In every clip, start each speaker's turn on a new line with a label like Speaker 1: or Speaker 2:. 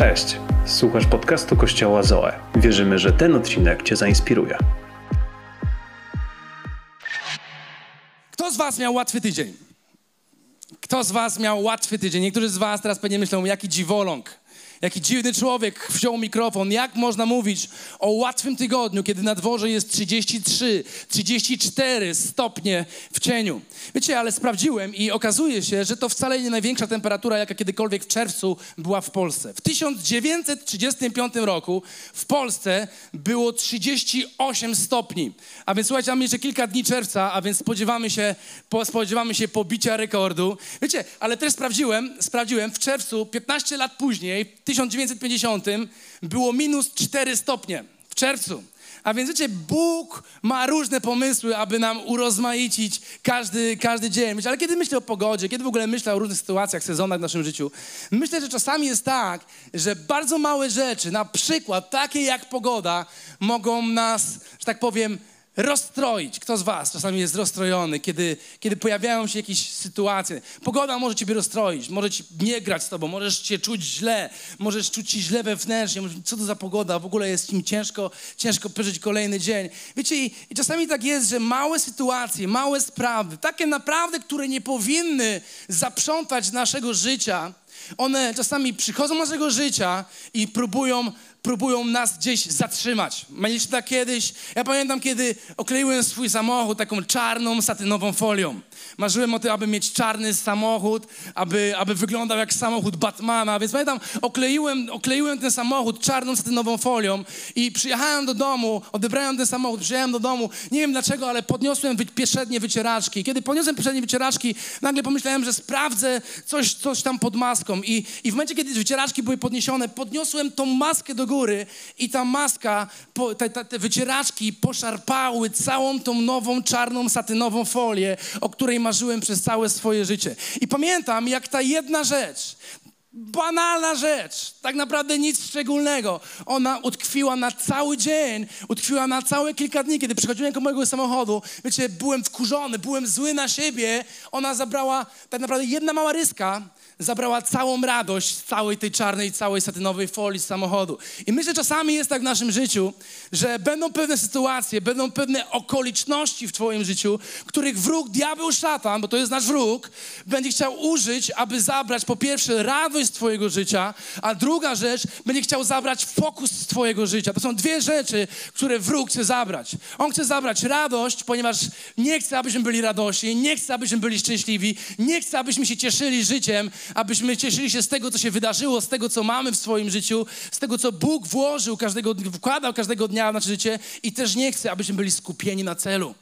Speaker 1: Cześć, słuchasz podcastu Kościoła Zoe. Wierzymy, że ten odcinek Cię zainspiruje.
Speaker 2: Kto z Was miał łatwy tydzień? Kto z Was miał łatwy tydzień? Niektórzy z Was teraz pewnie myślą, jaki dziwoląg. Jaki dziwny człowiek wziął mikrofon. Jak można mówić o łatwym tygodniu, kiedy na dworze jest 33, 34 stopnie w cieniu? Wiecie, ale sprawdziłem i okazuje się, że to wcale nie największa temperatura, jaka kiedykolwiek w czerwcu była w Polsce. W 1935 roku w Polsce było 38 stopni. A więc słuchajcie, mamy jeszcze kilka dni czerwca, a więc spodziewamy się, po, spodziewamy się pobicia rekordu. Wiecie, ale też sprawdziłem, sprawdziłem, w czerwcu, 15 lat później, 1950 było minus 4 stopnie w czerwcu. A więc wiecie, Bóg ma różne pomysły, aby nam urozmaicić każdy, każdy dzień. Ale kiedy myślę o pogodzie, kiedy w ogóle myślę o różnych sytuacjach, sezonach w naszym życiu, myślę, że czasami jest tak, że bardzo małe rzeczy, na przykład takie jak pogoda, mogą nas, że tak powiem, rozstroić. Kto z Was czasami jest rozstrojony, kiedy, kiedy pojawiają się jakieś sytuacje? Pogoda może Ciebie rozstroić, może Ci nie grać z Tobą, możesz się czuć źle, możesz czuć się źle wewnętrznie, co to za pogoda, w ogóle jest im ciężko, ciężko przeżyć kolejny dzień. Wiecie, i, i czasami tak jest, że małe sytuacje, małe sprawy, takie naprawdę, które nie powinny zaprzątać naszego życia, one czasami przychodzą do naszego życia i próbują próbują nas gdzieś zatrzymać. Mieliście tak kiedyś? Ja pamiętam, kiedy okleiłem swój samochód taką czarną, satynową folią. Marzyłem o tym, aby mieć czarny samochód, aby, aby wyglądał jak samochód Batmana, więc pamiętam, okleiłem, okleiłem ten samochód czarną, satynową folią i przyjechałem do domu, odebrałem ten samochód, przyjechałem do domu, nie wiem dlaczego, ale podniosłem wy, pieszednie wycieraczki. Kiedy podniosłem pieszednie wycieraczki, nagle pomyślałem, że sprawdzę coś, coś tam pod maską i, i w momencie, kiedy wycieraczki były podniesione, podniosłem tą maskę do góry i ta maska, te, te, te wycieraczki poszarpały całą tą nową, czarną, satynową folię, o której marzyłem przez całe swoje życie. I pamiętam, jak ta jedna rzecz, banalna rzecz, tak naprawdę nic szczególnego. Ona utkwiła na cały dzień, utkwiła na całe kilka dni, kiedy przychodziłem do mojego samochodu. Wiecie, byłem wkurzony, byłem zły na siebie. Ona zabrała tak naprawdę jedna mała ryska, zabrała całą radość z całej tej czarnej, całej satynowej folii z samochodu. I myślę, że czasami jest tak w naszym życiu, że będą pewne sytuacje, będą pewne okoliczności w Twoim życiu, których wróg, diabeł, szatan, bo to jest nasz wróg, będzie chciał użyć, aby zabrać po pierwsze radość z Twojego życia, a druga rzecz, będzie chciał zabrać fokus z Twojego życia. To są dwie rzeczy, które wróg chce zabrać. On chce zabrać radość, ponieważ nie chce, abyśmy byli radośni, nie chce, abyśmy byli szczęśliwi, nie chce, abyśmy się cieszyli życiem, abyśmy cieszyli się z tego, co się wydarzyło, z tego, co mamy w swoim życiu, z tego, co Bóg włożył każdego, wkładał każdego dnia w nasze życie i też nie chce, abyśmy byli skupieni na celu.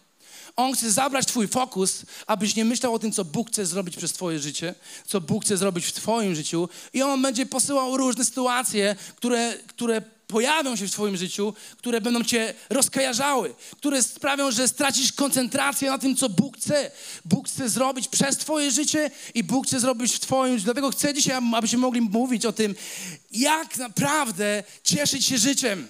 Speaker 2: On chce zabrać Twój fokus, abyś nie myślał o tym, co Bóg chce zrobić przez Twoje życie, co Bóg chce zrobić w Twoim życiu, i On będzie posyłał różne sytuacje, które, które pojawią się w Twoim życiu, które będą Cię rozkajarzały, które sprawią, że stracisz koncentrację na tym, co Bóg chce. Bóg chce zrobić przez Twoje życie i Bóg chce zrobić w Twoim życiu. Dlatego chcę dzisiaj, abyśmy mogli mówić o tym, jak naprawdę cieszyć się życiem.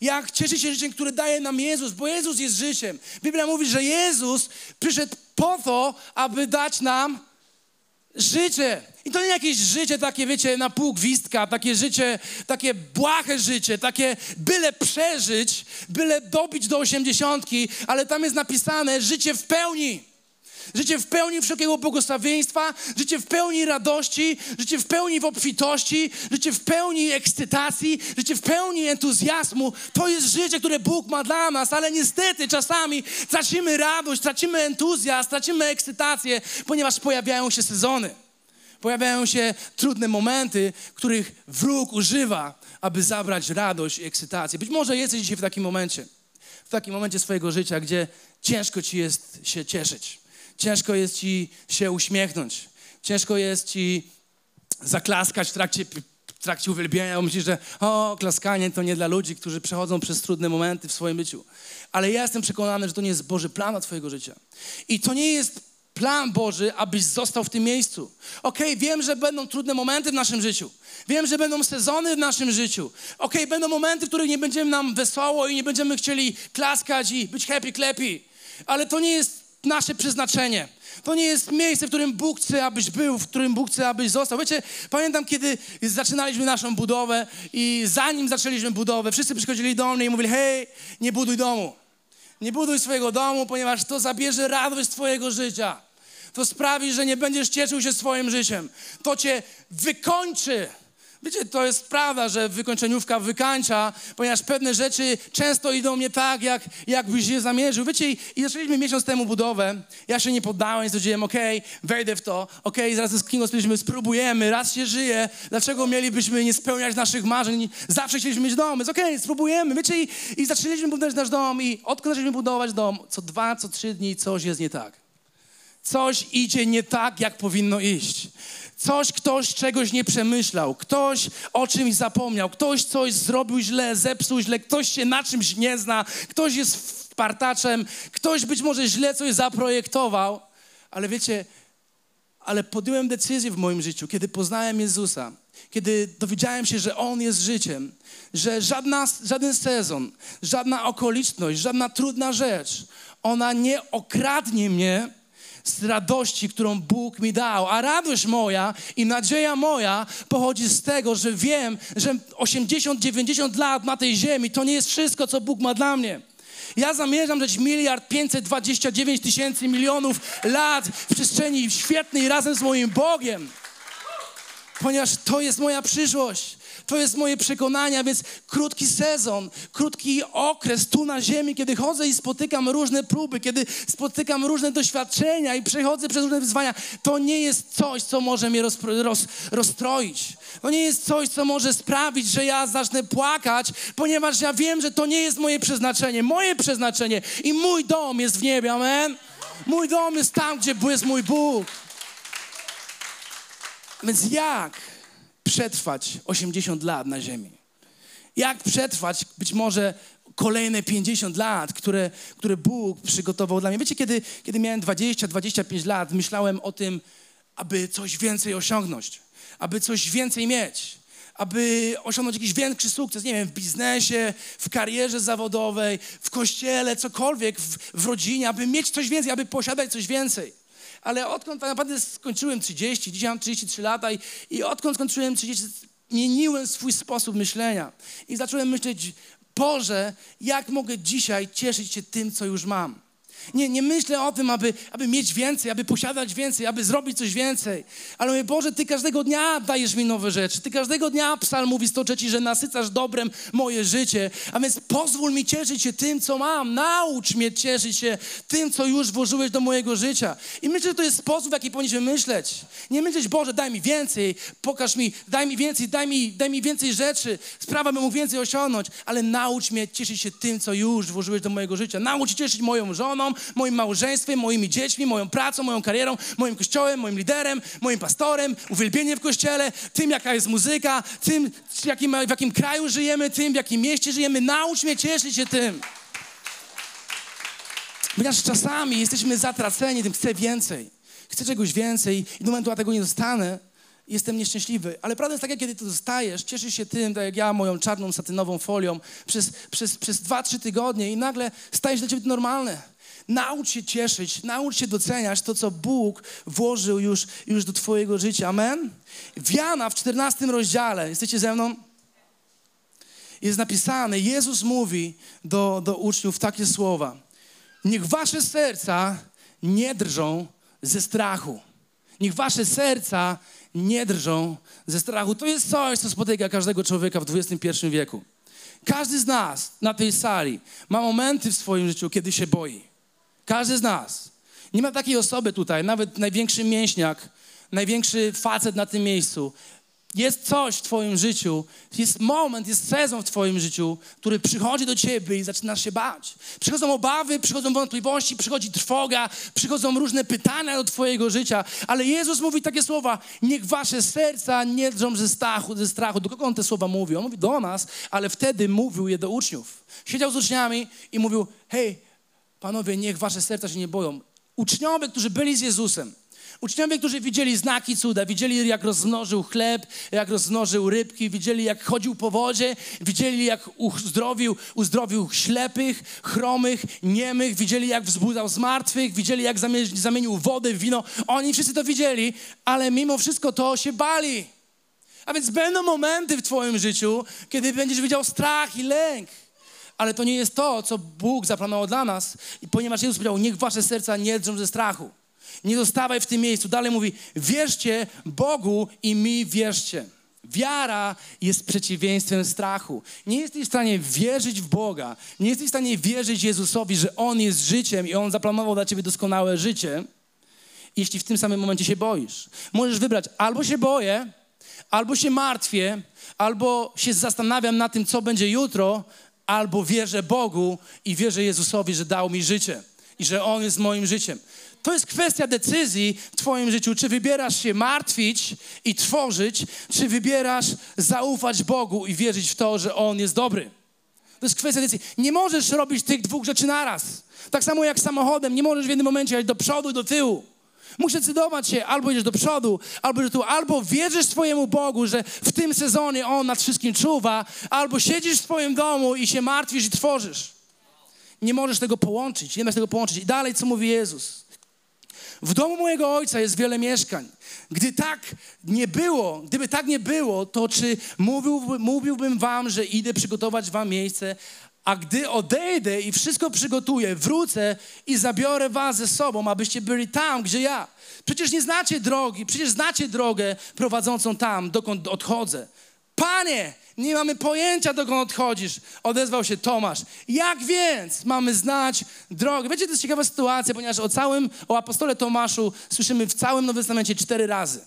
Speaker 2: Jak cieszyć się życiem, które daje nam Jezus, bo Jezus jest życiem. Biblia mówi, że Jezus przyszedł po to, aby dać nam życie. I to nie jakieś życie takie, wiecie, na pół gwizdka, takie życie, takie błahe życie, takie byle przeżyć, byle dobić do osiemdziesiątki, ale tam jest napisane życie w pełni. Życie w pełni wszelkiego błogosławieństwa, życie w pełni radości, życie w pełni w obfitości, życie w pełni ekscytacji, życie w pełni entuzjazmu. To jest życie, które Bóg ma dla nas, ale niestety czasami tracimy radość, tracimy entuzjazm, tracimy ekscytację, ponieważ pojawiają się sezony. Pojawiają się trudne momenty, których wróg używa, aby zabrać radość i ekscytację. Być może jesteś dzisiaj w takim momencie, w takim momencie swojego życia, gdzie ciężko ci jest się cieszyć. Ciężko jest ci się uśmiechnąć. Ciężko jest ci zaklaskać w trakcie, w trakcie uwielbienia. Myślisz, że o, klaskanie to nie dla ludzi, którzy przechodzą przez trudne momenty w swoim życiu. Ale ja jestem przekonany, że to nie jest Boży plan twojego życia. I to nie jest plan Boży, abyś został w tym miejscu. Okej, okay, wiem, że będą trudne momenty w naszym życiu. Wiem, że będą sezony w naszym życiu. Okej, okay, będą momenty, w których nie będziemy nam wesoło i nie będziemy chcieli klaskać i być happy, klepi. Ale to nie jest nasze przeznaczenie. To nie jest miejsce, w którym Bóg chce, abyś był, w którym Bóg chce, abyś został. Wiecie, pamiętam, kiedy zaczynaliśmy naszą budowę i zanim zaczęliśmy budowę, wszyscy przychodzili do mnie i mówili, hej, nie buduj domu. Nie buduj swojego domu, ponieważ to zabierze radość twojego życia. To sprawi, że nie będziesz cieszył się swoim życiem. To cię wykończy. Wiecie, to jest prawda, że wykończeniówka wykańcza, ponieważ pewne rzeczy często idą nie tak, jak, jak byś je zamierzył. Wiecie, i, i zaczęliśmy miesiąc temu budowę. Ja się nie poddałem, stwierdziłem, okej, okay, wejdę w to, okej, okay, zaraz z Kingo stwierdziliśmy, spróbujemy, raz się żyje, dlaczego mielibyśmy nie spełniać naszych marzeń? Zawsze chcieliśmy mieć dom, jest okej, okay, spróbujemy. Wiecie, i, i zaczęliśmy budować nasz dom i odkąd zaczęliśmy budować dom, co dwa, co trzy dni coś jest nie tak. Coś idzie nie tak, jak powinno iść. Coś, ktoś czegoś nie przemyślał, ktoś o czymś zapomniał, ktoś coś zrobił źle, zepsuł źle, ktoś się na czymś nie zna, ktoś jest partaczem, ktoś być może źle coś zaprojektował, ale wiecie, ale podjąłem decyzję w moim życiu, kiedy poznałem Jezusa, kiedy dowiedziałem się, że On jest życiem, że żadna, żaden sezon, żadna okoliczność, żadna trudna rzecz, ona nie okradnie mnie z radości, którą Bóg mi dał. A radość moja i nadzieja moja pochodzi z tego, że wiem, że 80-90 lat na tej ziemi to nie jest wszystko, co Bóg ma dla mnie. Ja zamierzam żyć miliard 529 tysięcy milionów lat w przestrzeni świetnej razem z moim Bogiem. Ponieważ to jest moja przyszłość. To jest moje przekonanie, więc krótki sezon, krótki okres tu na ziemi, kiedy chodzę i spotykam różne próby, kiedy spotykam różne doświadczenia i przechodzę przez różne wyzwania, to nie jest coś, co może mnie roz, roz, rozstroić. To nie jest coś, co może sprawić, że ja zacznę płakać, ponieważ ja wiem, że to nie jest moje przeznaczenie. Moje przeznaczenie i mój dom jest w niebie, amen? Mój dom jest tam, gdzie jest mój Bóg. Więc jak przetrwać 80 lat na ziemi? Jak przetrwać być może kolejne 50 lat, które, które Bóg przygotował dla mnie? Wiecie, kiedy, kiedy miałem 20-25 lat, myślałem o tym, aby coś więcej osiągnąć, aby coś więcej mieć aby osiągnąć jakiś większy sukces, nie wiem, w biznesie, w karierze zawodowej, w kościele, cokolwiek, w, w rodzinie, aby mieć coś więcej, aby posiadać coś więcej ale odkąd tak naprawdę skończyłem 30, dzisiaj mam 33 lata i, i odkąd skończyłem 30, zmieniłem swój sposób myślenia i zacząłem myśleć, Boże, jak mogę dzisiaj cieszyć się tym, co już mam. Nie, nie myślę o tym, aby, aby mieć więcej, aby posiadać więcej, aby zrobić coś więcej. Ale mówię, Boże, Ty każdego dnia dajesz mi nowe rzeczy. Ty każdego dnia, psalm mówi 103, że nasycasz dobrem moje życie. A więc pozwól mi cieszyć się tym, co mam. Naucz mnie cieszyć się tym, co już włożyłeś do mojego życia. I myślę, że to jest sposób, w jaki powinniśmy myśleć. Nie myśleć, Boże, daj mi więcej, pokaż mi, daj mi więcej, daj mi, daj mi więcej rzeczy, sprawa, by mógł więcej osiągnąć, ale naucz mnie cieszyć się tym, co już włożyłeś do mojego życia. Naucz cieszyć moją żoną, moim małżeństwem, moimi dziećmi, moją pracą, moją karierą, moim kościołem, moim liderem, moim pastorem, uwielbieniem w kościele, tym, jaka jest muzyka, tym, w jakim, w jakim kraju żyjemy, tym, w jakim mieście żyjemy. Naucz mnie cieszyć się tym. Ponieważ czasami jesteśmy zatraceni tym, chcę więcej. Chcę czegoś więcej i do momentu, a tego nie dostanę, jestem nieszczęśliwy. Ale prawda jest taka, kiedy to dostajesz, cieszysz się tym, tak jak ja, moją czarną satynową folią, przez, przez, przez dwa, trzy tygodnie i nagle staje się dla ciebie normalne. Naucz się cieszyć, naucz się doceniać to, co Bóg włożył już, już do Twojego życia. Amen? W Jana w 14 rozdziale, jesteście ze mną? Jest napisane, Jezus mówi do, do uczniów takie słowa. Niech wasze serca nie drżą ze strachu. Niech wasze serca nie drżą ze strachu. To jest coś, co spotyka każdego człowieka w XXI wieku. Każdy z nas na tej sali ma momenty w swoim życiu, kiedy się boi. Każdy z nas. Nie ma takiej osoby tutaj, nawet największy mięśniak, największy facet na tym miejscu. Jest coś w Twoim życiu, jest moment, jest sezon w Twoim życiu, który przychodzi do Ciebie i zaczynasz się bać. Przychodzą obawy, przychodzą wątpliwości, przychodzi trwoga, przychodzą różne pytania do Twojego życia, ale Jezus mówi takie słowa: Niech Wasze serca nie drżą ze strachu, ze strachu. Do kogo On te słowa mówi? On mówi do nas, ale wtedy mówił je do uczniów. Siedział z uczniami i mówił: Hej, Panowie, niech wasze serca się nie boją. Uczniowie, którzy byli z Jezusem, Uczniowie, którzy widzieli znaki cuda, widzieli jak rozmnożył chleb, jak rozmnożył rybki, widzieli jak chodził po wodzie, widzieli jak uzdrowił, uzdrowił ślepych, chromych, niemych, widzieli jak wzbudzał zmartwych, widzieli jak zamienił wodę w wino. Oni wszyscy to widzieli, ale mimo wszystko to się bali. A więc będą momenty w Twoim życiu, kiedy będziesz widział strach i lęk. Ale to nie jest to, co Bóg zaplanował dla nas. I ponieważ Jezus powiedział, niech wasze serca nie drżą ze strachu. Nie zostawaj w tym miejscu. Dalej mówi, wierzcie Bogu i mi wierzcie. Wiara jest przeciwieństwem strachu. Nie jesteś w stanie wierzyć w Boga, nie jesteś w stanie wierzyć Jezusowi, że On jest życiem i On zaplanował dla ciebie doskonałe życie, jeśli w tym samym momencie się boisz. Możesz wybrać albo się boję, albo się martwię, albo się zastanawiam na tym, co będzie jutro, albo wierzę Bogu i wierzę Jezusowi, że dał mi życie i że On jest moim życiem. To jest kwestia decyzji w Twoim życiu, czy wybierasz się martwić i tworzyć, czy wybierasz zaufać Bogu i wierzyć w to, że On jest dobry. To jest kwestia decyzji. Nie możesz robić tych dwóch rzeczy naraz. Tak samo jak samochodem, nie możesz w jednym momencie jechać do przodu i do tyłu. Musisz decydować się, albo idziesz do przodu, albo tu, albo wierzysz swojemu Bogu, że w tym sezonie On nad wszystkim czuwa, albo siedzisz w swoim domu i się martwisz i tworzysz. Nie możesz tego połączyć, nie możesz tego połączyć. I dalej, co mówi Jezus? W domu mojego ojca jest wiele mieszkań. Gdy tak nie było, gdyby tak nie było, to czy mówił, mówiłbym wam, że idę przygotować wam miejsce, a gdy odejdę i wszystko przygotuję, wrócę i zabiorę was ze sobą, abyście byli tam, gdzie ja. Przecież nie znacie drogi, przecież znacie drogę prowadzącą tam, dokąd odchodzę. Panie, nie mamy pojęcia, dokąd odchodzisz, odezwał się Tomasz. Jak więc mamy znać drogę? Wiecie, to jest ciekawa sytuacja, ponieważ o całym, o apostole Tomaszu słyszymy w całym Nowym Testamencie cztery razy.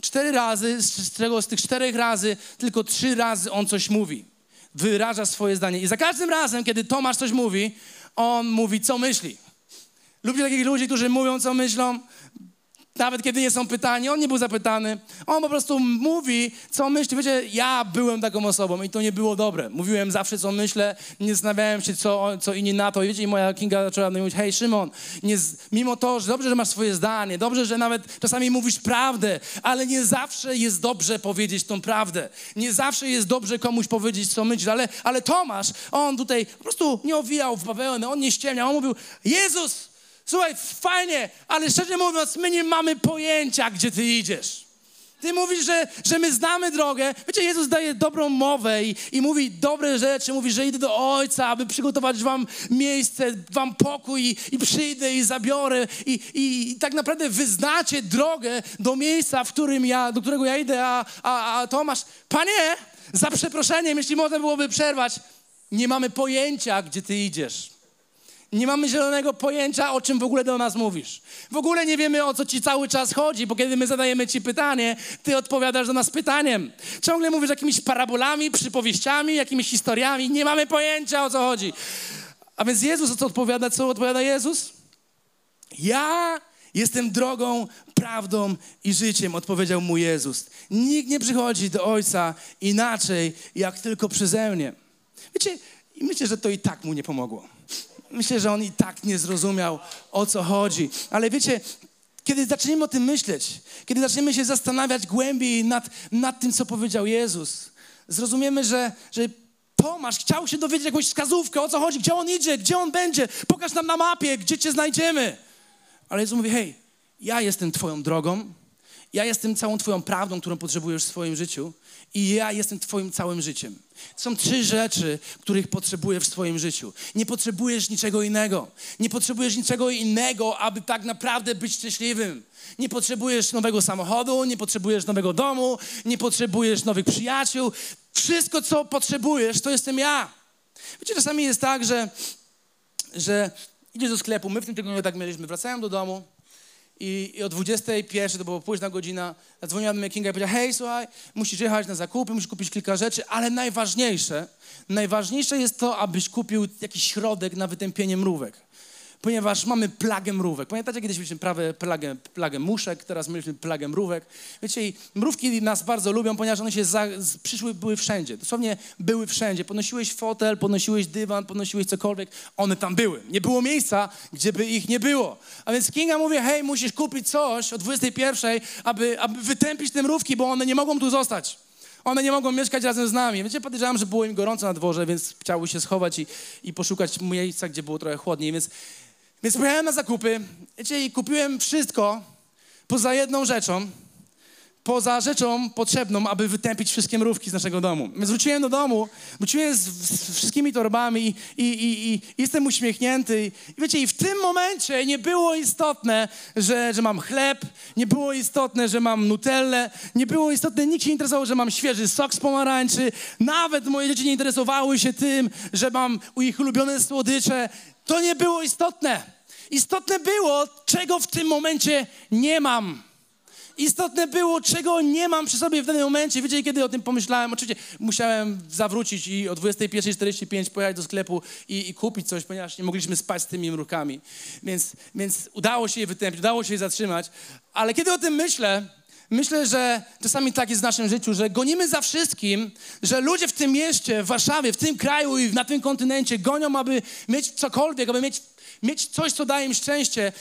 Speaker 2: Cztery razy, z czego z tych czterech razy tylko trzy razy on coś mówi. Wyraża swoje zdanie. I za każdym razem, kiedy Tomasz coś mówi, on mówi, co myśli. Lubię takich ludzi, którzy mówią, co myślą, nawet kiedy nie są pytani, on nie był zapytany. On po prostu mówi, co myśli. Wiecie, ja byłem taką osobą i to nie było dobre. Mówiłem zawsze, co myślę, nie zastanawiałem się, co, co inni na to. Wiecie, i moja Kinga zaczęła mówić, hej Szymon, nie, mimo to, że dobrze, że masz swoje zdanie, dobrze, że nawet czasami mówisz prawdę, ale nie zawsze jest dobrze powiedzieć tą prawdę. Nie zawsze jest dobrze komuś powiedzieć, co myślisz. Ale, ale Tomasz, on tutaj po prostu nie owijał w bawełnę, on nie ściemniał. On mówił, Jezus, Słuchaj, fajnie, ale szczerze mówiąc, my nie mamy pojęcia, gdzie ty idziesz. Ty mówisz, że, że my znamy drogę. Wiecie, Jezus daje dobrą mowę i, i mówi dobre rzeczy. Mówi, że idę do Ojca, aby przygotować wam miejsce, wam pokój i, i przyjdę i zabiorę. I, i, I, tak naprawdę wyznacie drogę do miejsca, w którym ja, do którego ja idę. A, a, a Tomasz, Panie, za przeproszeniem, jeśli można byłoby przerwać, nie mamy pojęcia, gdzie Ty idziesz. Nie mamy zielonego pojęcia, o czym w ogóle do nas mówisz. W ogóle nie wiemy, o co ci cały czas chodzi, bo kiedy my zadajemy ci pytanie, ty odpowiadasz do nas pytaniem. Ciągle mówisz jakimiś parabolami, przypowieściami, jakimiś historiami. Nie mamy pojęcia, o co chodzi. A więc Jezus o co odpowiada? Co odpowiada Jezus? Ja jestem drogą, prawdą i życiem, odpowiedział mu Jezus. Nikt nie przychodzi do Ojca inaczej, jak tylko przeze mnie. Wiecie, i myślę, że to i tak mu nie pomogło. Myślę, że on i tak nie zrozumiał, o co chodzi. Ale wiecie, kiedy zaczniemy o tym myśleć, kiedy zaczniemy się zastanawiać głębiej nad, nad tym, co powiedział Jezus, zrozumiemy, że, że Tomasz chciał się dowiedzieć jakąś wskazówkę, o co chodzi, gdzie on idzie, gdzie on będzie, pokaż nam na mapie, gdzie cię znajdziemy. Ale Jezus mówi, hej, ja jestem twoją drogą, ja jestem całą twoją prawdą, którą potrzebujesz w swoim życiu i ja jestem Twoim całym życiem. Są trzy rzeczy, których potrzebujesz w swoim życiu. Nie potrzebujesz niczego innego. Nie potrzebujesz niczego innego, aby tak naprawdę być szczęśliwym. Nie potrzebujesz nowego samochodu, nie potrzebujesz nowego domu, nie potrzebujesz nowych przyjaciół. Wszystko, co potrzebujesz, to jestem ja. Wiecie, czasami jest tak, że, że idziesz do sklepu, my w tym tygodniu tak mieliśmy, wracają do domu, i, I o 21, to była późna godzina, zadzwoniła do mnie Kinga i powiedziała, hej, słuchaj, musisz jechać na zakupy, musisz kupić kilka rzeczy, ale najważniejsze, najważniejsze jest to, abyś kupił jakiś środek na wytępienie mrówek. Ponieważ mamy plagę mrówek. Pamiętacie, kiedyś mieliśmy prawie plagę, plagę muszek, teraz mieliśmy plagę mrówek. Wiecie, i mrówki nas bardzo lubią, ponieważ one się za, przyszły, były wszędzie. Dosłownie były wszędzie. Podnosiłeś fotel, podnosiłeś dywan, podnosiłeś cokolwiek, one tam były. Nie było miejsca, gdzie by ich nie było. A więc Kinga mówi, hej, musisz kupić coś o 21, aby, aby wytępić te mrówki, bo one nie mogą tu zostać. One nie mogą mieszkać razem z nami. Wiecie, podejrzewam, że było im gorąco na dworze, więc chciały się schować i, i poszukać miejsca, gdzie było trochę chłodniej. Więc, więc pojechałem na zakupy wiecie, i kupiłem wszystko poza jedną rzeczą, poza rzeczą potrzebną, aby wytępić wszystkie mrówki z naszego domu. Więc wróciłem do domu, wróciłem z, z wszystkimi torbami i, i, i, i, jestem uśmiechnięty. I wiecie, i w tym momencie nie było istotne, że, że mam chleb, nie było istotne, że mam nutellę, nie było istotne, nikt się nie interesował, że mam świeży sok z pomarańczy, nawet moje dzieci nie interesowały się tym, że mam u ich ulubione słodycze. To nie było istotne. Istotne było, czego w tym momencie nie mam. Istotne było, czego nie mam przy sobie w danym momencie. Wiecie, kiedy o tym pomyślałem? Oczywiście musiałem zawrócić i o 21.45 pojechać do sklepu i, i, kupić coś, ponieważ nie mogliśmy spać z tymi mrukami. Więc, więc udało się je wytępić, udało się je zatrzymać. Ale kiedy o tym myślę, Myślę, że czasami tak jest w naszym życiu, że gonimy za wszystkim, że ludzie w tym mieście, w Warszawie, w tym kraju i na tym kontynencie gonią, aby mieć cokolwiek, aby mieć, mieć coś, co daje im szczęście,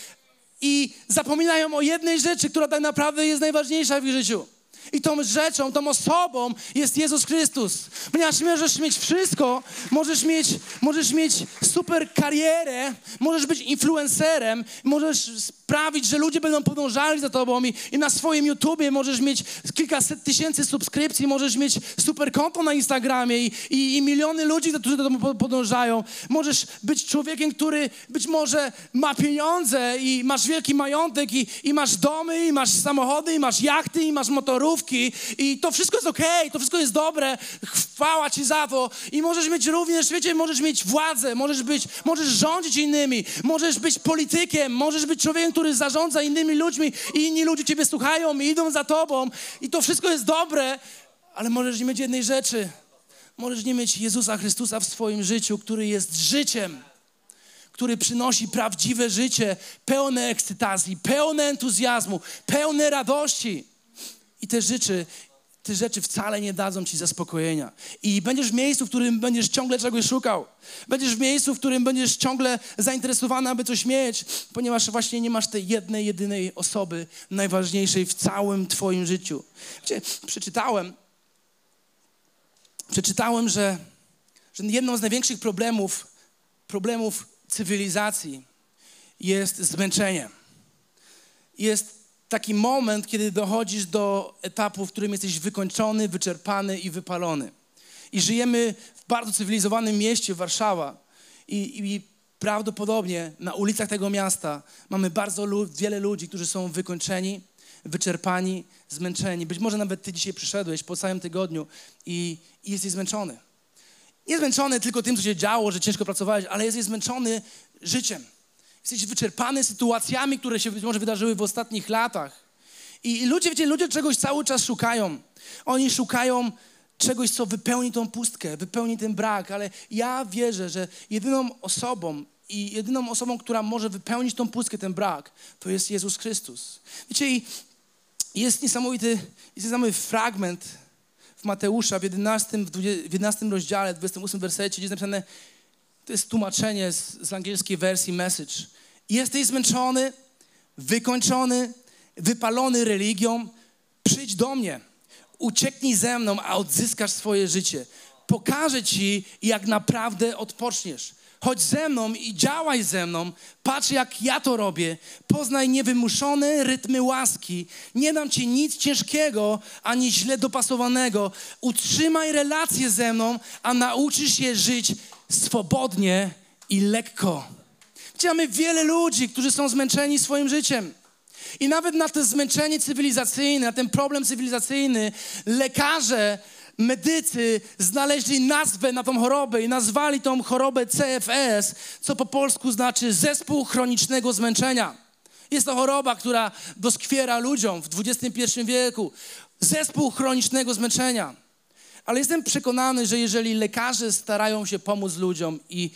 Speaker 2: i zapominają o jednej rzeczy, która tak naprawdę jest najważniejsza w ich życiu. I tą rzeczą, tą osobą jest Jezus Chrystus. Ponieważ możesz mieć wszystko, możesz mieć, możesz mieć super karierę, możesz być influencerem, możesz sprawić, że ludzie będą podążali za tobą i, i na swoim YouTubie możesz mieć kilkaset tysięcy subskrypcji, możesz mieć super konto na Instagramie i, i, i miliony ludzi, którzy do tobą podążają. Możesz być człowiekiem, który być może ma pieniądze i masz wielki majątek i, i masz domy, i masz samochody, i masz jachty, i masz motorówki i to wszystko jest okej, okay, to wszystko jest dobre, chwała Ci za to i możesz mieć również, wiecie, możesz mieć władzę, możesz być, możesz rządzić innymi, możesz być politykiem, możesz być człowiekiem, który zarządza innymi ludźmi i inni ludzie Ciebie słuchają i idą za Tobą i to wszystko jest dobre, ale możesz nie mieć jednej rzeczy. Możesz nie mieć Jezusa Chrystusa w swoim życiu, który jest życiem, który przynosi prawdziwe życie, pełne ekscytacji, pełne entuzjazmu, pełne radości. I te rzeczy te rzeczy wcale nie dadzą ci zaspokojenia. I będziesz w miejscu, w którym będziesz ciągle czegoś szukał. Będziesz w miejscu, w którym będziesz ciągle zainteresowany, aby coś mieć, ponieważ właśnie nie masz tej jednej, jedynej osoby najważniejszej w całym twoim życiu. Wiecie, przeczytałem, przeczytałem, że, że jedną z największych problemów, problemów cywilizacji jest zmęczenie. Jest taki moment, kiedy dochodzisz do etapu, w którym jesteś wykończony, wyczerpany i wypalony. I żyjemy w bardzo cywilizowanym mieście, Warszawa. I, i prawdopodobnie na ulicach tego miasta mamy bardzo lu wiele ludzi, którzy są wykończeni, wyczerpani, zmęczeni. Być może nawet ty dzisiaj przyszedłeś po całym tygodniu i, i jesteś zmęczony. Nie zmęczony tylko tym, co się działo, że ciężko pracowałeś, ale jesteś zmęczony życiem. Jesteś wyczerpany sytuacjami, które się być może wydarzyły w ostatnich latach. I ludzie, wiecie, ludzie czegoś cały czas szukają. Oni szukają czegoś, co wypełni tą pustkę, wypełni ten brak, ale ja wierzę, że jedyną osobą i jedyną osobą, która może wypełnić tą pustkę, ten brak, to jest Jezus Chrystus. Wiecie, i jest niesamowity, jest niesamowity fragment w Mateusza w 11, w 11 rozdziale, 28 wersecie, gdzie jest napisane, to jest tłumaczenie z, z angielskiej wersji message. Jesteś zmęczony, wykończony, wypalony religią? Przyjdź do mnie. Ucieknij ze mną, a odzyskasz swoje życie. Pokażę ci, jak naprawdę odpoczniesz. Chodź ze mną i działaj ze mną. Patrz, jak ja to robię. Poznaj niewymuszone rytmy łaski. Nie dam ci nic ciężkiego ani źle dopasowanego. Utrzymaj relacje ze mną, a nauczysz się żyć swobodnie i lekko. Wiecie, mamy wiele ludzi, którzy są zmęczeni swoim życiem. I nawet na to zmęczenie cywilizacyjne, na ten problem cywilizacyjny, lekarze, medycy znaleźli nazwę na tą chorobę i nazwali tą chorobę CFS, co po polsku znaczy zespół chronicznego zmęczenia. Jest to choroba, która doskwiera ludziom w XXI wieku. Zespół chronicznego zmęczenia. Ale jestem przekonany, że jeżeli lekarze starają się pomóc ludziom i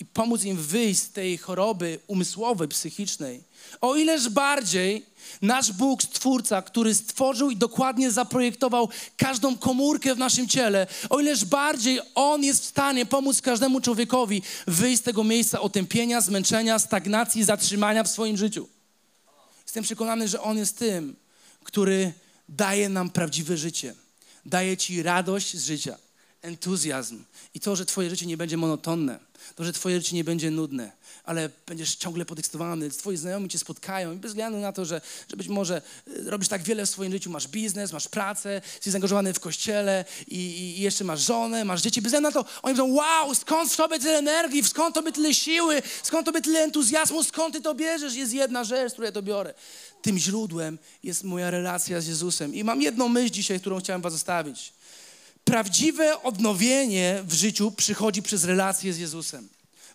Speaker 2: i pomóc im wyjść z tej choroby umysłowej, psychicznej. O ileż bardziej nasz Bóg, Stwórca, który stworzył i dokładnie zaprojektował każdą komórkę w naszym ciele, o ileż bardziej On jest w stanie pomóc każdemu człowiekowi wyjść z tego miejsca otępienia, zmęczenia, stagnacji, zatrzymania w swoim życiu. Jestem przekonany, że On jest tym, który daje nam prawdziwe życie. Daje Ci radość z życia, entuzjazm i to, że Twoje życie nie będzie monotonne, to, że Twoje życie nie będzie nudne, ale będziesz ciągle podekscytowany, Twoi znajomi Cię spotkają i bez względu na to, że, że być może y, robisz tak wiele w swoim życiu, masz biznes, masz pracę, jesteś zaangażowany w kościele i, i jeszcze masz żonę, masz dzieci, bez względu na to, oni mówią, wow, skąd w Tobie tyle energii, skąd Tobie tyle siły, skąd Tobie tyle entuzjazmu, skąd Ty to bierzesz? Jest jedna rzecz, z której ja to biorę. Tym źródłem jest moja relacja z Jezusem. I mam jedną myśl dzisiaj, którą chciałem Was zostawić. Prawdziwe odnowienie w życiu przychodzi przez relację z Jezusem.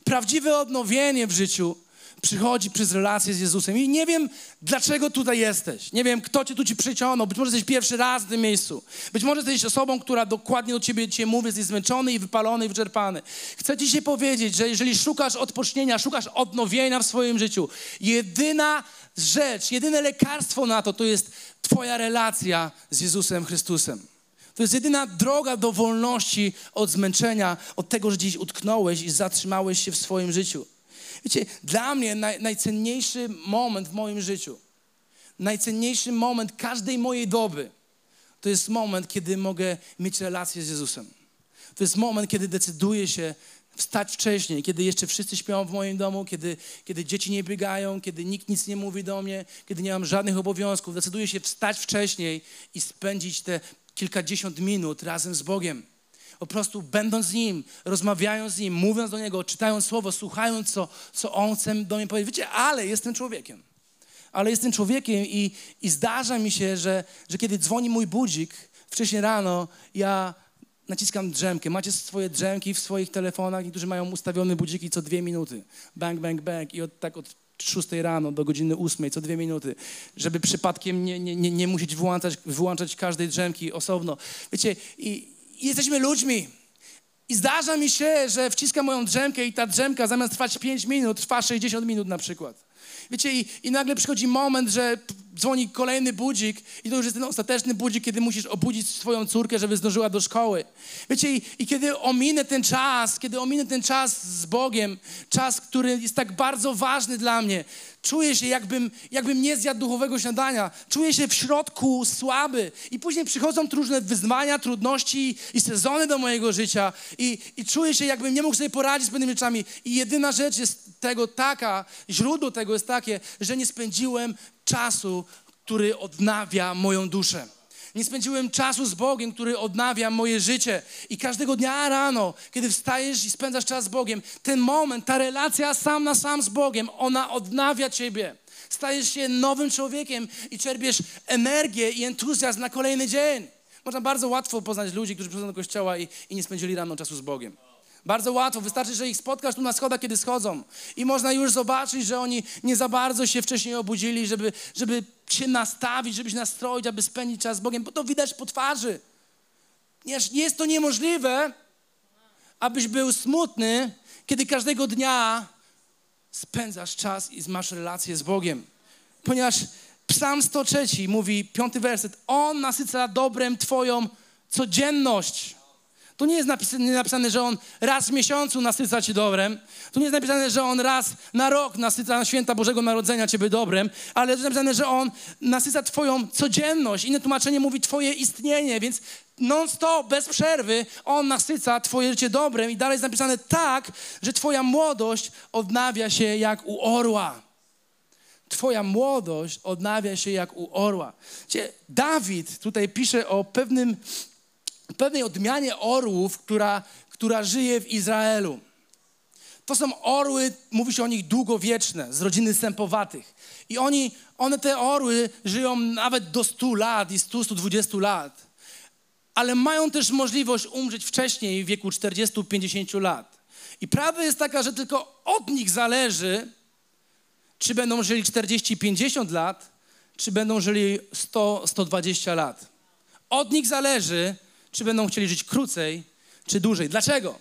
Speaker 2: Prawdziwe odnowienie w życiu przychodzi przez relację z Jezusem. I nie wiem, dlaczego tutaj jesteś. Nie wiem, kto cię tu ci przyciągnął. Być może jesteś pierwszy raz w tym miejscu. Być może jesteś osobą, która dokładnie do ciebie dzisiaj mówi, jesteś zmęczony i wypalony i wyczerpany. Chcę ci się powiedzieć, że jeżeli szukasz odpocznienia, szukasz odnowienia w swoim życiu, jedyna rzecz, jedyne lekarstwo na to, to jest twoja relacja z Jezusem Chrystusem. To jest jedyna droga do wolności od zmęczenia, od tego, że gdzieś utknąłeś i zatrzymałeś się w swoim życiu. Wiecie, dla mnie naj, najcenniejszy moment w moim życiu, najcenniejszy moment każdej mojej doby, to jest moment, kiedy mogę mieć relację z Jezusem. To jest moment, kiedy decyduję się wstać wcześniej, kiedy jeszcze wszyscy śpią w moim domu, kiedy, kiedy dzieci nie biegają, kiedy nikt nic nie mówi do mnie, kiedy nie mam żadnych obowiązków. Decyduję się wstać wcześniej i spędzić te kilkadziesiąt minut razem z Bogiem. Po prostu będąc z Nim, rozmawiając z Nim, mówiąc do Niego, czytając Słowo, słuchając, co, co On chce do mnie powiedzieć. Wiecie, ale jestem człowiekiem. Ale jestem człowiekiem i, i zdarza mi się, że, że kiedy dzwoni mój budzik wcześniej rano, ja naciskam drzemkę. Macie swoje drzemki w swoich telefonach, niektórzy mają ustawione budziki co dwie minuty. Bang, bang, bang i od, tak od 6 rano do godziny 8, co dwie minuty, żeby przypadkiem nie, nie, nie, nie musieć wyłączać, wyłączać każdej drzemki osobno. Wiecie, i, i jesteśmy ludźmi. I zdarza mi się, że wciskam moją drzemkę i ta drzemka zamiast trwać 5 minut, trwa 60 minut na przykład. Wiecie, i, i nagle przychodzi moment, że dzwoni kolejny budzik i to już jest ten ostateczny budzik, kiedy musisz obudzić swoją córkę, żeby zdążyła do szkoły. Wiecie, i, i kiedy ominę ten czas, kiedy ominę ten czas z Bogiem, czas, który jest tak bardzo ważny dla mnie, czuję się jakbym, jakbym nie zjadł duchowego śniadania. Czuję się w środku słaby i później przychodzą różne wyzwania, trudności i sezony do mojego życia i, i czuję się jakbym nie mógł sobie poradzić z pewnymi rzeczami. I jedyna rzecz jest tego taka, źródło tego jest takie, że nie spędziłem czasu, który odnawia moją duszę. Nie spędziłem czasu z Bogiem, który odnawia moje życie. I każdego dnia rano, kiedy wstajesz i spędzasz czas z Bogiem, ten moment, ta relacja sam na sam z Bogiem, ona odnawia ciebie. Stajesz się nowym człowiekiem i czerpiesz energię i entuzjazm na kolejny dzień. Można bardzo łatwo poznać ludzi, którzy przychodzą do kościoła i, i nie spędzili rano czasu z Bogiem. Bardzo łatwo, wystarczy, że ich spotkasz tu na schodach, kiedy schodzą. I można już zobaczyć, że oni nie za bardzo się wcześniej obudzili, żeby, żeby się nastawić, żeby się nastroić, aby spędzić czas z Bogiem, bo to widać po twarzy. Nie jest to niemożliwe, abyś był smutny, kiedy każdego dnia spędzasz czas i masz relację z Bogiem. Ponieważ Psalm 103 mówi, piąty werset, On nasyca dobrem Twoją codzienność. Tu nie jest napisane, że On raz w miesiącu nasyca Cię dobrem. Tu nie jest napisane, że On raz na rok nasyca na święta Bożego Narodzenia Ciebie dobrem, ale jest napisane, że On nasyca Twoją codzienność. Inne tłumaczenie mówi Twoje istnienie, więc non-stop, bez przerwy, On nasyca Twoje życie dobrem i dalej jest napisane tak, że Twoja młodość odnawia się jak u orła. Twoja młodość odnawia się jak u orła. Dawid tutaj pisze o pewnym pewnej odmianie orłów, która, która żyje w Izraelu. To są orły, mówi się o nich długowieczne, z rodziny sępowatych. I oni, one, te orły, żyją nawet do 100 lat i 100-120 lat. Ale mają też możliwość umrzeć wcześniej, w wieku 40-50 lat. I prawda jest taka, że tylko od nich zależy, czy będą żyli 40-50 lat, czy będą żyli 100-120 lat. Od nich zależy, czy będą chcieli żyć krócej, czy dłużej. Dlaczego?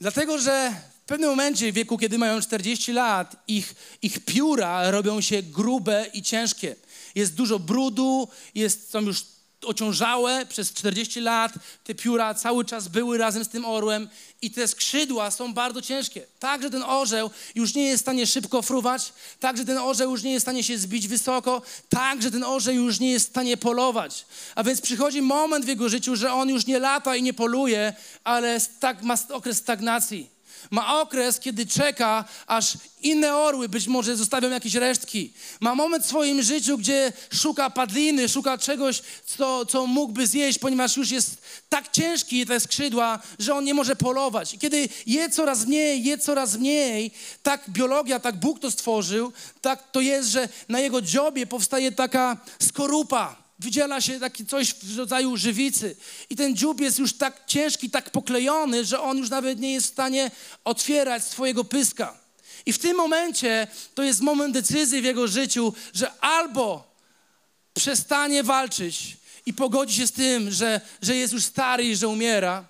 Speaker 2: Dlatego, że pewnym momencie, w wieku, kiedy mają 40 lat, ich, ich pióra robią się grube i ciężkie. Jest dużo brudu, jest, są już ociążałe przez 40 lat, te pióra cały czas były razem z tym orłem i te skrzydła są bardzo ciężkie. Tak, że ten orzeł już nie jest w stanie szybko fruwać, tak, że ten orzeł już nie jest w stanie się zbić wysoko, tak, że ten orzeł już nie jest w stanie polować. A więc przychodzi moment w jego życiu, że on już nie lata i nie poluje, ale stag, ma okres stagnacji ma okres, kiedy czeka, aż inne orły być może zostawią jakieś resztki. Ma moment w swoim życiu, gdzie szuka padliny, szuka czegoś, co, co mógłby zjeść, ponieważ już jest tak ciężki te skrzydła, że on nie może polować. I kiedy je coraz mniej, je coraz mniej, tak biologia, tak Bóg to stworzył, tak to jest, że na jego dziobie powstaje taka skorupa wydziela się taki coś w rodzaju żywicy. I ten dziób jest już tak ciężki, tak poklejony, że on już nawet nie jest w stanie otwierać swojego pyska. I w tym momencie to jest moment decyzji w jego życiu, że albo przestanie walczyć i pogodzi się z tym, że, że jest już stary i że umiera,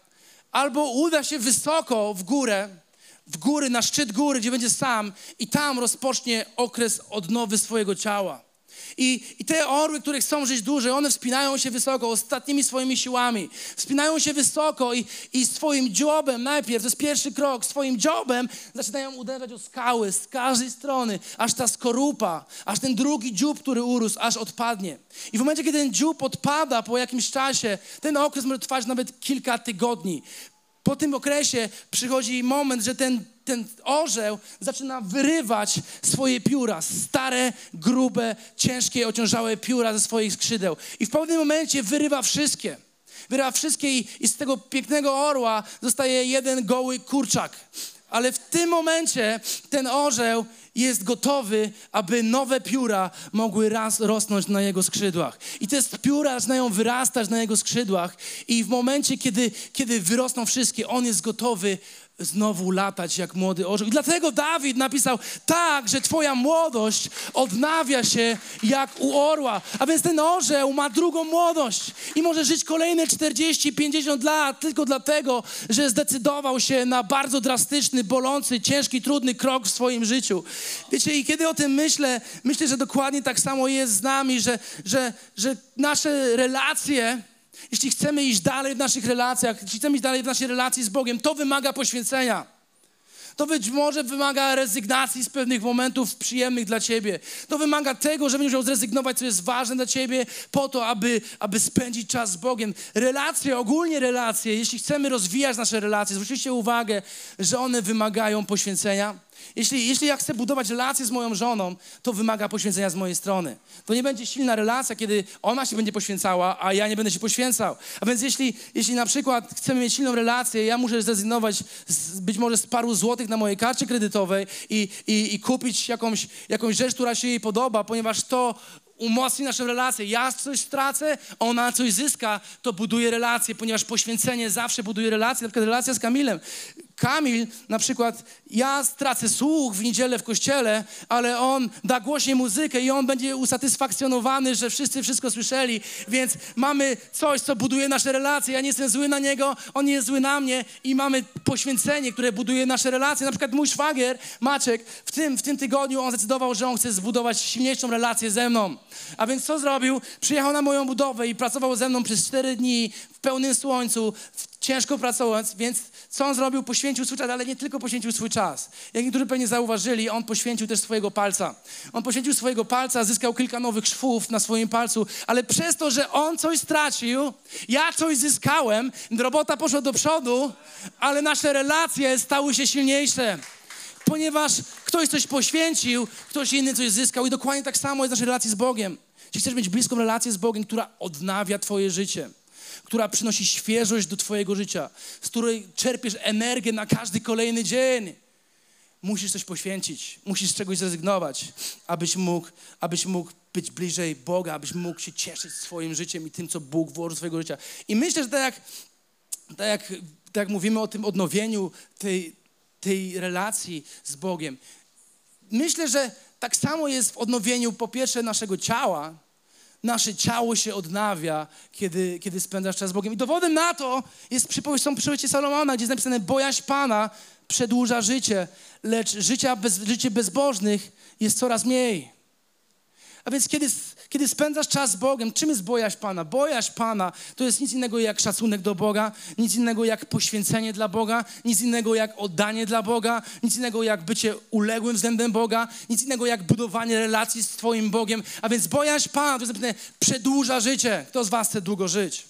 Speaker 2: albo uda się wysoko w górę, w góry, na szczyt góry, gdzie będzie sam i tam rozpocznie okres odnowy swojego ciała. I, I te orły, które chcą żyć dłużej, one wspinają się wysoko ostatnimi swoimi siłami. Wspinają się wysoko i, i swoim dziobem najpierw, to jest pierwszy krok, swoim dziobem zaczynają uderzać o skały z każdej strony, aż ta skorupa, aż ten drugi dziób, który urósł, aż odpadnie. I w momencie, kiedy ten dziób odpada po jakimś czasie, ten okres może trwać nawet kilka tygodni. Po tym okresie przychodzi moment, że ten ten orzeł zaczyna wyrywać swoje pióra, stare, grube, ciężkie, ociążałe pióra ze swoich skrzydeł. I w pewnym momencie wyrywa wszystkie. Wyrywa wszystkie i, i z tego pięknego orła zostaje jeden goły kurczak. Ale w tym momencie ten orzeł jest gotowy, aby nowe pióra mogły raz rosnąć na jego skrzydłach. I te pióra zaczynają wyrastać na jego skrzydłach i w momencie, kiedy, kiedy wyrosną wszystkie, on jest gotowy znowu latać jak młody orzeł. I dlatego Dawid napisał tak, że twoja młodość odnawia się jak u orła. A więc ten orzeł ma drugą młodość i może żyć kolejne 40, 50 lat tylko dlatego, że zdecydował się na bardzo drastyczny, bolący, ciężki, trudny krok w swoim życiu. Wiecie, i kiedy o tym myślę, myślę, że dokładnie tak samo jest z nami, że, że, że nasze relacje jeśli chcemy iść dalej w naszych relacjach, jeśli chcemy iść dalej w naszej relacji z Bogiem, to wymaga poświęcenia. To być może wymaga rezygnacji z pewnych momentów przyjemnych dla ciebie. To wymaga tego, że musiał zrezygnować, co jest ważne dla ciebie, po to, aby, aby spędzić czas z Bogiem. Relacje, ogólnie relacje, jeśli chcemy rozwijać nasze relacje, zwróćcie uwagę, że one wymagają poświęcenia jeśli, jeśli ja chcę budować relacje z moją żoną, to wymaga poświęcenia z mojej strony. To nie będzie silna relacja, kiedy ona się będzie poświęcała, a ja nie będę się poświęcał. A więc jeśli, jeśli na przykład chcemy mieć silną relację, ja muszę zrezygnować z, być może z paru złotych na mojej karcie kredytowej i, i, i kupić jakąś, jakąś rzecz, która się jej podoba, ponieważ to umocni naszą relację. Ja coś stracę, ona coś zyska, to buduje relację, ponieważ poświęcenie zawsze buduje relację. Na przykład relacja z Kamilem. Kamil, na przykład, ja stracę słuch w niedzielę w kościele, ale on da głośniej muzykę i on będzie usatysfakcjonowany, że wszyscy wszystko słyszeli, więc mamy coś, co buduje nasze relacje. Ja nie jestem zły na niego, on nie jest zły na mnie i mamy poświęcenie, które buduje nasze relacje. Na przykład mój szwagier, Maciek, w tym, w tym tygodniu on zdecydował, że on chce zbudować silniejszą relację ze mną. A więc co zrobił? Przyjechał na moją budowę i pracował ze mną przez cztery dni w pełnym słońcu, ciężko pracując, więc co on zrobił? Poświęcił swój czas, ale nie tylko poświęcił swój czas. Jak niektórzy pewnie zauważyli, on poświęcił też swojego palca. On poświęcił swojego palca, zyskał kilka nowych szwów na swoim palcu, ale przez to, że on coś stracił, ja coś zyskałem, robota poszła do przodu, ale nasze relacje stały się silniejsze ponieważ ktoś coś poświęcił, ktoś inny coś zyskał i dokładnie tak samo jest w naszej relacji z Bogiem. Jeśli chcesz mieć bliską relację z Bogiem, która odnawia Twoje życie, która przynosi świeżość do Twojego życia, z której czerpiesz energię na każdy kolejny dzień. Musisz coś poświęcić, musisz z czegoś zrezygnować, abyś mógł, abyś mógł być bliżej Boga, abyś mógł się cieszyć swoim życiem i tym, co Bóg włożył do swojego życia. I myślę, że tak jak, tak jak, tak jak mówimy o tym odnowieniu tej, tej relacji z Bogiem, myślę, że tak samo jest w odnowieniu po pierwsze naszego ciała, nasze ciało się odnawia, kiedy, kiedy spędzasz czas z Bogiem. I dowodem na to jest przypowieść, są przypowieści Salomona, gdzie jest napisane, bojaźń Pana przedłuża życie, lecz życia bez, życie bezbożnych jest coraz mniej. A więc kiedy, kiedy spędzasz czas z Bogiem, czym jest bojaźń Pana? Bojaźń Pana to jest nic innego jak szacunek do Boga, nic innego jak poświęcenie dla Boga, nic innego jak oddanie dla Boga, nic innego jak bycie uległym względem Boga, nic innego jak budowanie relacji z Twoim Bogiem. A więc bojaźń Pana to jest napisane, przedłuża życie. Kto z Was chce długo żyć?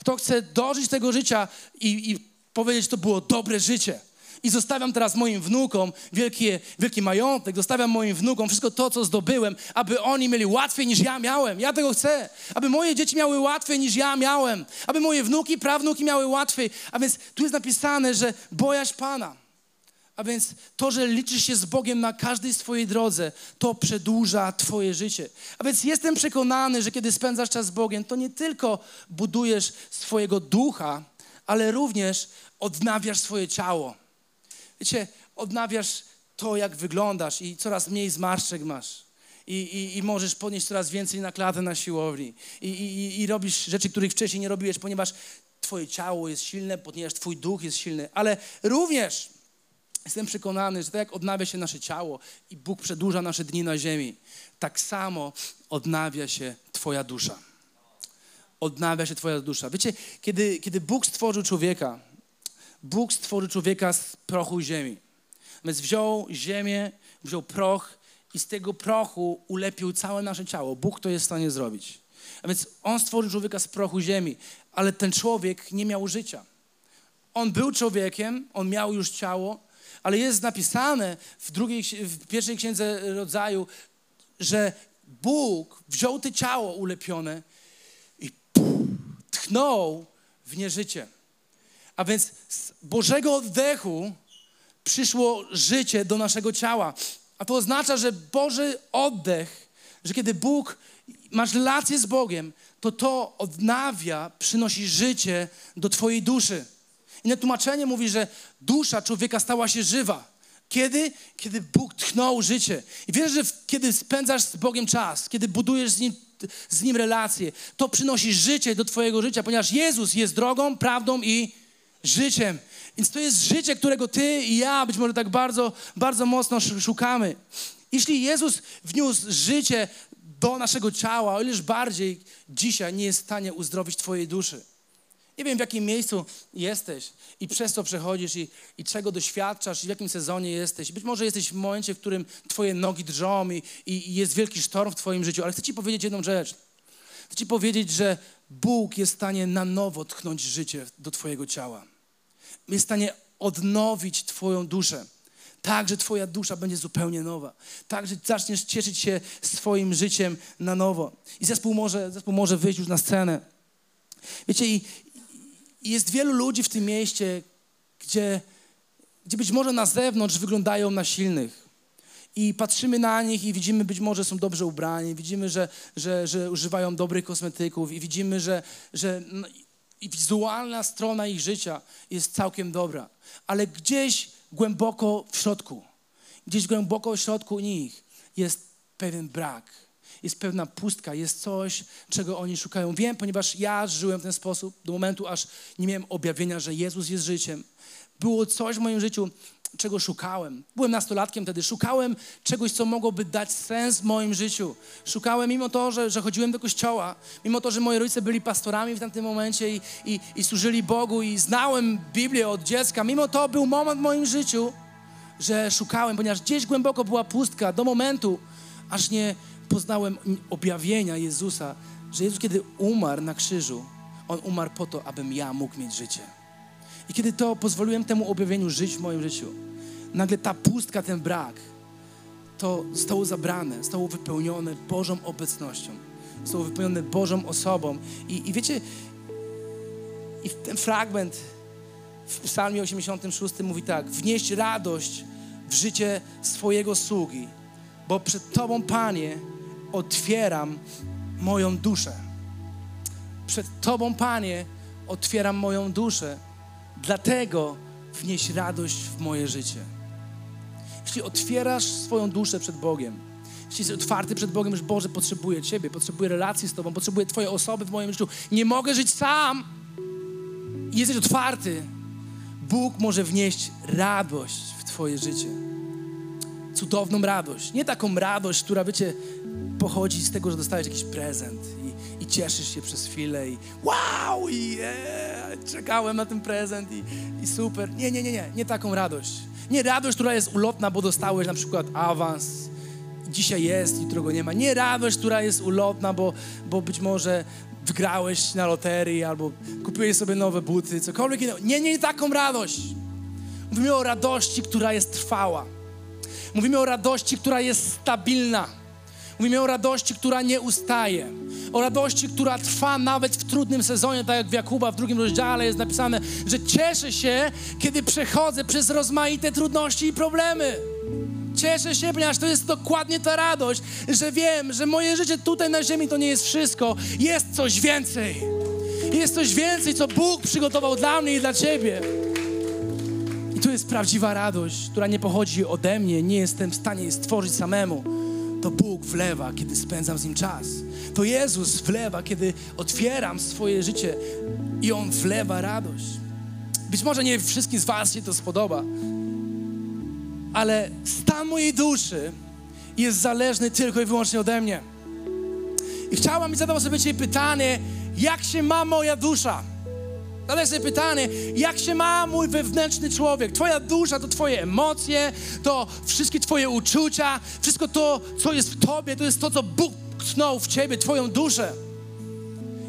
Speaker 2: Kto chce dożyć tego życia i, i powiedzieć, to było dobre życie? I zostawiam teraz moim wnukom wielkie, wielki majątek, zostawiam moim wnukom wszystko to, co zdobyłem, aby oni mieli łatwiej niż ja miałem. Ja tego chcę. Aby moje dzieci miały łatwiej niż ja miałem. Aby moje wnuki, prawnuki miały łatwiej. A więc tu jest napisane, że bojaźń Pana. A więc to, że liczysz się z Bogiem na każdej swojej drodze, to przedłuża Twoje życie. A więc jestem przekonany, że kiedy spędzasz czas z Bogiem, to nie tylko budujesz swojego ducha, ale również odnawiasz swoje ciało. Wiecie, odnawiasz to, jak wyglądasz i coraz mniej zmarszczek masz. I, i, I, możesz podnieść coraz więcej na klatę na siłowni. I, i, I robisz rzeczy, których wcześniej nie robiłeś, ponieważ twoje ciało jest silne, ponieważ twój duch jest silny. Ale również jestem przekonany, że tak jak odnawia się nasze ciało i Bóg przedłuża nasze dni na ziemi, tak samo odnawia się twoja dusza. Odnawia się twoja dusza. Wiecie, kiedy, kiedy Bóg stworzył człowieka, Bóg stworzył człowieka z prochu ziemi. Więc wziął ziemię, wziął proch i z tego prochu ulepił całe nasze ciało. Bóg to jest w stanie zrobić. A więc On stworzył człowieka z prochu ziemi, ale ten człowiek nie miał życia. On był człowiekiem, on miał już ciało, ale jest napisane w, drugiej, w pierwszej księdze rodzaju, że Bóg wziął to ciało ulepione i tchnął w nie życie. A więc z Bożego oddechu przyszło życie do naszego ciała. A to oznacza, że Boży oddech, że kiedy Bóg, masz relację z Bogiem, to to odnawia, przynosi życie do Twojej duszy. Inne tłumaczenie mówi, że dusza człowieka stała się żywa. Kiedy? Kiedy Bóg tchnął życie. I wiesz, że kiedy spędzasz z Bogiem czas, kiedy budujesz z Nim, z nim relacje, to przynosi życie do Twojego życia, ponieważ Jezus jest drogą, prawdą i życiem. Więc to jest życie, którego ty i ja być może tak bardzo, bardzo mocno szukamy. Jeśli Jezus wniósł życie do naszego ciała, o ileż bardziej dzisiaj nie jest w stanie uzdrowić twojej duszy. Nie wiem, w jakim miejscu jesteś i przez co przechodzisz i, i czego doświadczasz i w jakim sezonie jesteś. Być może jesteś w momencie, w którym twoje nogi drżą i, i, i jest wielki sztorm w twoim życiu, ale chcę ci powiedzieć jedną rzecz. Chcę ci powiedzieć, że Bóg jest w stanie na nowo tchnąć życie do twojego ciała jest w stanie odnowić Twoją duszę. Tak, że Twoja dusza będzie zupełnie nowa. Tak, że zaczniesz cieszyć się swoim życiem na nowo. I zespół może, zespół może wyjść już na scenę. Wiecie, i, jest wielu ludzi w tym mieście, gdzie, gdzie być może na zewnątrz wyglądają na silnych. I patrzymy na nich i widzimy, być może są dobrze ubrani, widzimy, że, że, że używają dobrych kosmetyków i widzimy, że, że no, i wizualna strona ich życia jest całkiem dobra, ale gdzieś głęboko w środku, gdzieś głęboko w środku nich jest pewien brak, jest pewna pustka, jest coś, czego oni szukają. Wiem, ponieważ ja żyłem w ten sposób do momentu, aż nie miałem objawienia, że Jezus jest życiem. Było coś w moim życiu, czego szukałem. Byłem nastolatkiem wtedy, szukałem czegoś, co mogłoby dać sens moim życiu. Szukałem, mimo to, że, że chodziłem do kościoła, mimo to, że moi rodzice byli pastorami w tamtym momencie i, i, i służyli Bogu i znałem Biblię od dziecka, mimo to był moment w moim życiu, że szukałem, ponieważ gdzieś głęboko była pustka do momentu, aż nie poznałem objawienia Jezusa, że Jezus, kiedy umarł na krzyżu, On umarł po to, abym ja mógł mieć życie. I kiedy to pozwoliłem temu objawieniu żyć w moim życiu, nagle ta pustka, ten brak, to zostało zabrane, zostało wypełnione Bożą obecnością, zostało wypełnione Bożą osobą. I, i wiecie, i ten fragment w Psalmie 86 mówi tak: wnieść radość w życie swojego sługi, bo przed Tobą, Panie, otwieram moją duszę. Przed Tobą, Panie, otwieram moją duszę. Dlatego wnieś radość w moje życie. Jeśli otwierasz swoją duszę przed Bogiem, Jeśli jesteś otwarty przed Bogiem, że Boże, potrzebuję Ciebie, potrzebuję relacji z Tobą, potrzebuję Twojej osoby w moim życiu. Nie mogę żyć sam. I jesteś otwarty. Bóg może wnieść radość w Twoje życie. Cudowną radość. Nie taką radość, która, wiecie, pochodzi z tego, że dostałeś jakiś prezent i, i cieszysz się przez chwilę i wow, yeah, czekałem na ten prezent i, i super. Nie, nie, nie, nie. Nie taką radość. Nie radość, która jest ulotna, bo dostałeś na przykład awans. Dzisiaj jest, jutro go nie ma. Nie radość, która jest ulotna, bo, bo być może wygrałeś na loterii albo kupiłeś sobie nowe buty, cokolwiek innego. Nie, nie, nie taką radość. Mówimy o radości, która jest trwała. Mówimy o radości, która jest stabilna. Mówimy o radości, która nie ustaje. O radości, która trwa nawet w trudnym sezonie, tak jak w Jakuba w drugim rozdziale jest napisane, że cieszę się, kiedy przechodzę przez rozmaite trudności i problemy. Cieszę się, ponieważ to jest dokładnie ta radość, że wiem, że moje życie tutaj na ziemi to nie jest wszystko. Jest coś więcej. Jest coś więcej, co Bóg przygotował dla mnie i dla Ciebie. I to jest prawdziwa radość, która nie pochodzi ode mnie, nie jestem w stanie jej stworzyć samemu. To Bóg wlewa, kiedy spędzam z Nim czas. To Jezus wlewa, kiedy otwieram swoje życie i On wlewa radość. Być może nie wszystkim z Was się to spodoba, ale stan mojej duszy jest zależny tylko i wyłącznie ode mnie. I chciałam zadać sobie dzisiaj pytanie, jak się ma moja dusza? Zadaj sobie pytanie, jak się ma mój wewnętrzny człowiek? Twoja dusza to Twoje emocje, to wszystkie Twoje uczucia, wszystko to, co jest w Tobie, to jest to, co Bóg tknął w Ciebie, Twoją duszę.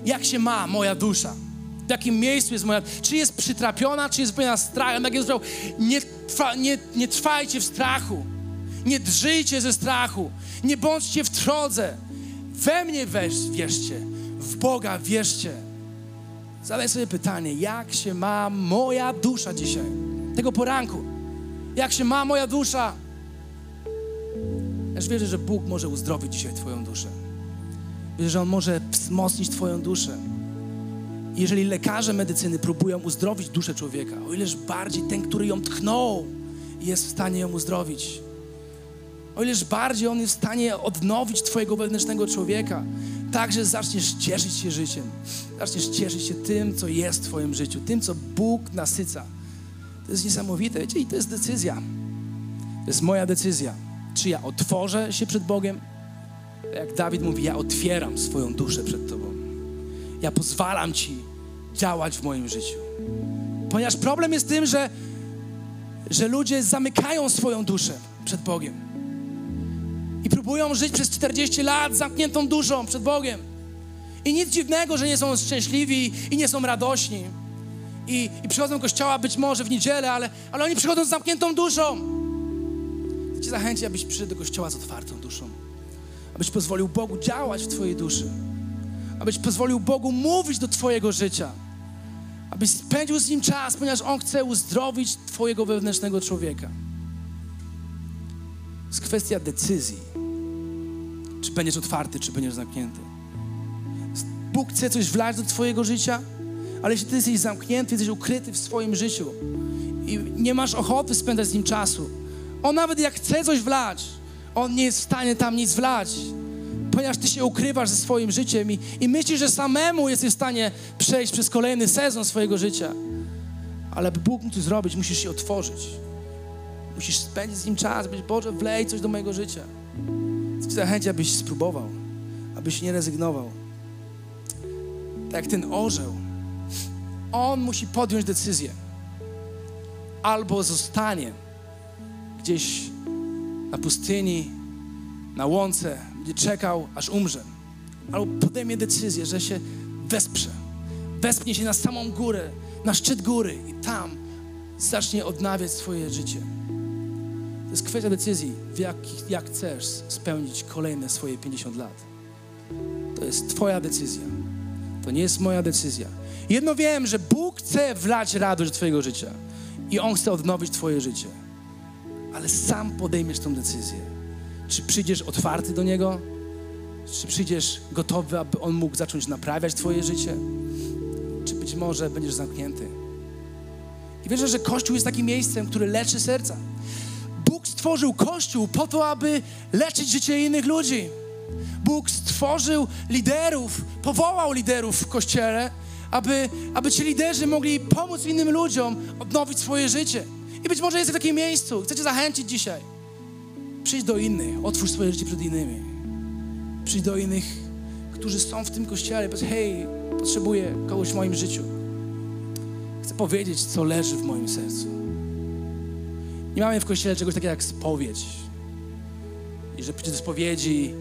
Speaker 2: Jak się ma moja dusza? W jakim miejscu jest moja... Czy jest przytrapiona, czy jest wypełniona strachem? Tak jest nie, trwa, nie, nie trwajcie w strachu. Nie drżyjcie ze strachu. Nie bądźcie w trodze. We mnie weź, wierzcie. W Boga wierzcie. Zadaj sobie pytanie, jak się ma moja dusza dzisiaj? Tego poranku. Jak się ma moja dusza? Ja wierzę, że Bóg może uzdrowić dzisiaj Twoją duszę. Wierzę, że On może wzmocnić Twoją duszę. Jeżeli lekarze medycyny próbują uzdrowić duszę człowieka, o ileż bardziej ten, który ją tknął, jest w stanie ją uzdrowić. O ileż bardziej On jest w stanie odnowić Twojego wewnętrznego człowieka, tak, że zaczniesz cieszyć się życiem. Zaczniesz cieszyć się tym, co jest w Twoim życiu, tym, co Bóg nasyca. To jest niesamowite, wiecie, i to jest decyzja. To jest moja decyzja. Czy ja otworzę się przed Bogiem? Jak Dawid mówi, ja otwieram swoją duszę przed Tobą. Ja pozwalam Ci działać w moim życiu. Ponieważ problem jest tym, że, że ludzie zamykają swoją duszę przed Bogiem. I próbują żyć przez 40 lat zamkniętą duszą przed Bogiem. I nic dziwnego, że nie są szczęśliwi i nie są radośni. I, i przychodzą do kościoła być może w niedzielę, ale, ale oni przychodzą z zamkniętą duszą. Chcę Cię zachęcić, abyś przyszedł do kościoła z otwartą duszą. Abyś pozwolił Bogu działać w Twojej duszy. Abyś pozwolił Bogu mówić do Twojego życia. Abyś spędził z Nim czas, ponieważ On chce uzdrowić Twojego wewnętrznego człowieka. Jest kwestia decyzji. Czy będziesz otwarty, czy będziesz zamknięty. Bóg chce coś wlać do Twojego życia, ale jeśli Ty jesteś zamknięty, jesteś ukryty w swoim życiu i nie masz ochoty spędzać z Nim czasu, On nawet jak chce coś wlać, On nie jest w stanie tam nic wlać, ponieważ Ty się ukrywasz ze swoim życiem i, i myślisz, że samemu jesteś w stanie przejść przez kolejny sezon swojego życia. Ale by Bóg mógł to zrobić, musisz się otworzyć. Musisz spędzić z Nim czas, być Boże, wlej coś do mojego życia. Zachęcić, abyś spróbował, abyś nie rezygnował. Tak jak ten orzeł, on musi podjąć decyzję. Albo zostanie gdzieś na pustyni, na łące, będzie czekał, aż umrze. Albo podejmie decyzję, że się wesprze. Wespnie się na samą górę, na szczyt góry i tam zacznie odnawiać swoje życie. To jest kwestia decyzji, jak, jak chcesz spełnić kolejne swoje 50 lat. To jest Twoja decyzja. To nie jest moja decyzja. Jedno wiem, że Bóg chce wlać radość do Twojego życia i On chce odnowić Twoje życie. Ale sam podejmiesz tą decyzję. Czy przyjdziesz otwarty do Niego? Czy przyjdziesz gotowy, aby On mógł zacząć naprawiać Twoje życie? Czy być może będziesz zamknięty? I wierzę, że Kościół jest takim miejscem, które leczy serca. Stworzył Kościół po to, aby leczyć życie innych ludzi. Bóg stworzył liderów, powołał liderów w Kościele, aby, aby ci liderzy mogli pomóc innym ludziom odnowić swoje życie. I być może jest w takim miejscu, chcę Cię zachęcić dzisiaj. Przyjdź do innych, otwórz swoje życie przed innymi. Przyjdź do innych, którzy są w tym Kościele. Powiedz, hej, potrzebuję kogoś w moim życiu. Chcę powiedzieć, co leży w moim sercu. Nie mamy w Kościele czegoś takiego jak spowiedź. I że przyjdzie do spowiedzi,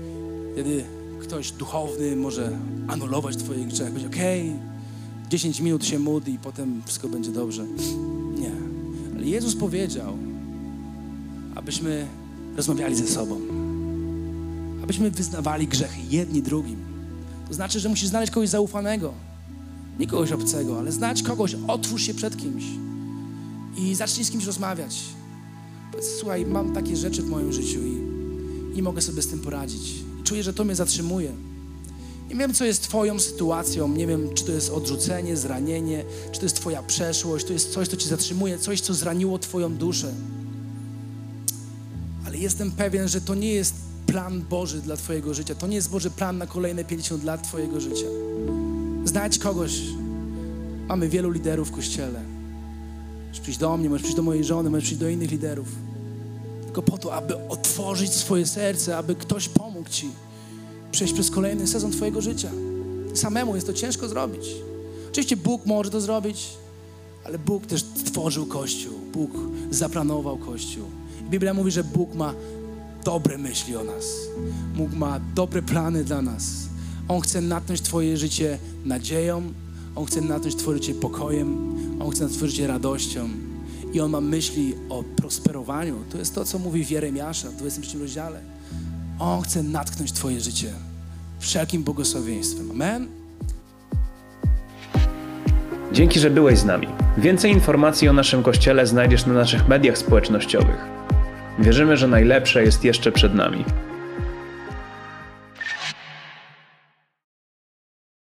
Speaker 2: wtedy ktoś duchowny może anulować Twoje grzechy. Powiedzieć, okej, okay, 10 minut się módl i potem wszystko będzie dobrze. Nie. Ale Jezus powiedział, abyśmy rozmawiali ze sobą. Abyśmy wyznawali grzechy jedni drugim. To znaczy, że musisz znaleźć kogoś zaufanego. Nie kogoś obcego, ale znać kogoś, otwórz się przed kimś i zacznij z kimś rozmawiać. Słuchaj, mam takie rzeczy w moim życiu i nie mogę sobie z tym poradzić. Czuję, że to mnie zatrzymuje. Nie wiem, co jest Twoją sytuacją, nie wiem, czy to jest odrzucenie, zranienie, czy to jest Twoja przeszłość, to jest coś, co Cię zatrzymuje, coś, co zraniło Twoją duszę. Ale jestem pewien, że to nie jest plan Boży dla Twojego życia. To nie jest Boży plan na kolejne 50 lat Twojego życia. Znajdź kogoś. Mamy wielu liderów w Kościele. Możesz przyjść do mnie, możesz przyjść do mojej żony, możesz przyjść do innych liderów. Tylko po to, aby otworzyć swoje serce, aby ktoś pomógł Ci przejść przez kolejny sezon Twojego życia. Samemu jest to ciężko zrobić. Oczywiście Bóg może to zrobić, ale Bóg też stworzył Kościół. Bóg zaplanował Kościół. Biblia mówi, że Bóg ma dobre myśli o nas. Bóg ma dobre plany dla nas. On chce natknąć Twoje życie nadzieją, On chce natknąć Twoje życie pokojem, On chce Twoje życie radością. I On ma myśli o prosperowaniu. To jest to, co mówi w Jeremiasza w 23 rozdziale. On chce natknąć Twoje życie wszelkim błogosławieństwem. Amen.
Speaker 1: Dzięki, że byłeś z nami. Więcej informacji o naszym kościele znajdziesz na naszych mediach społecznościowych. Wierzymy, że najlepsze jest jeszcze przed nami.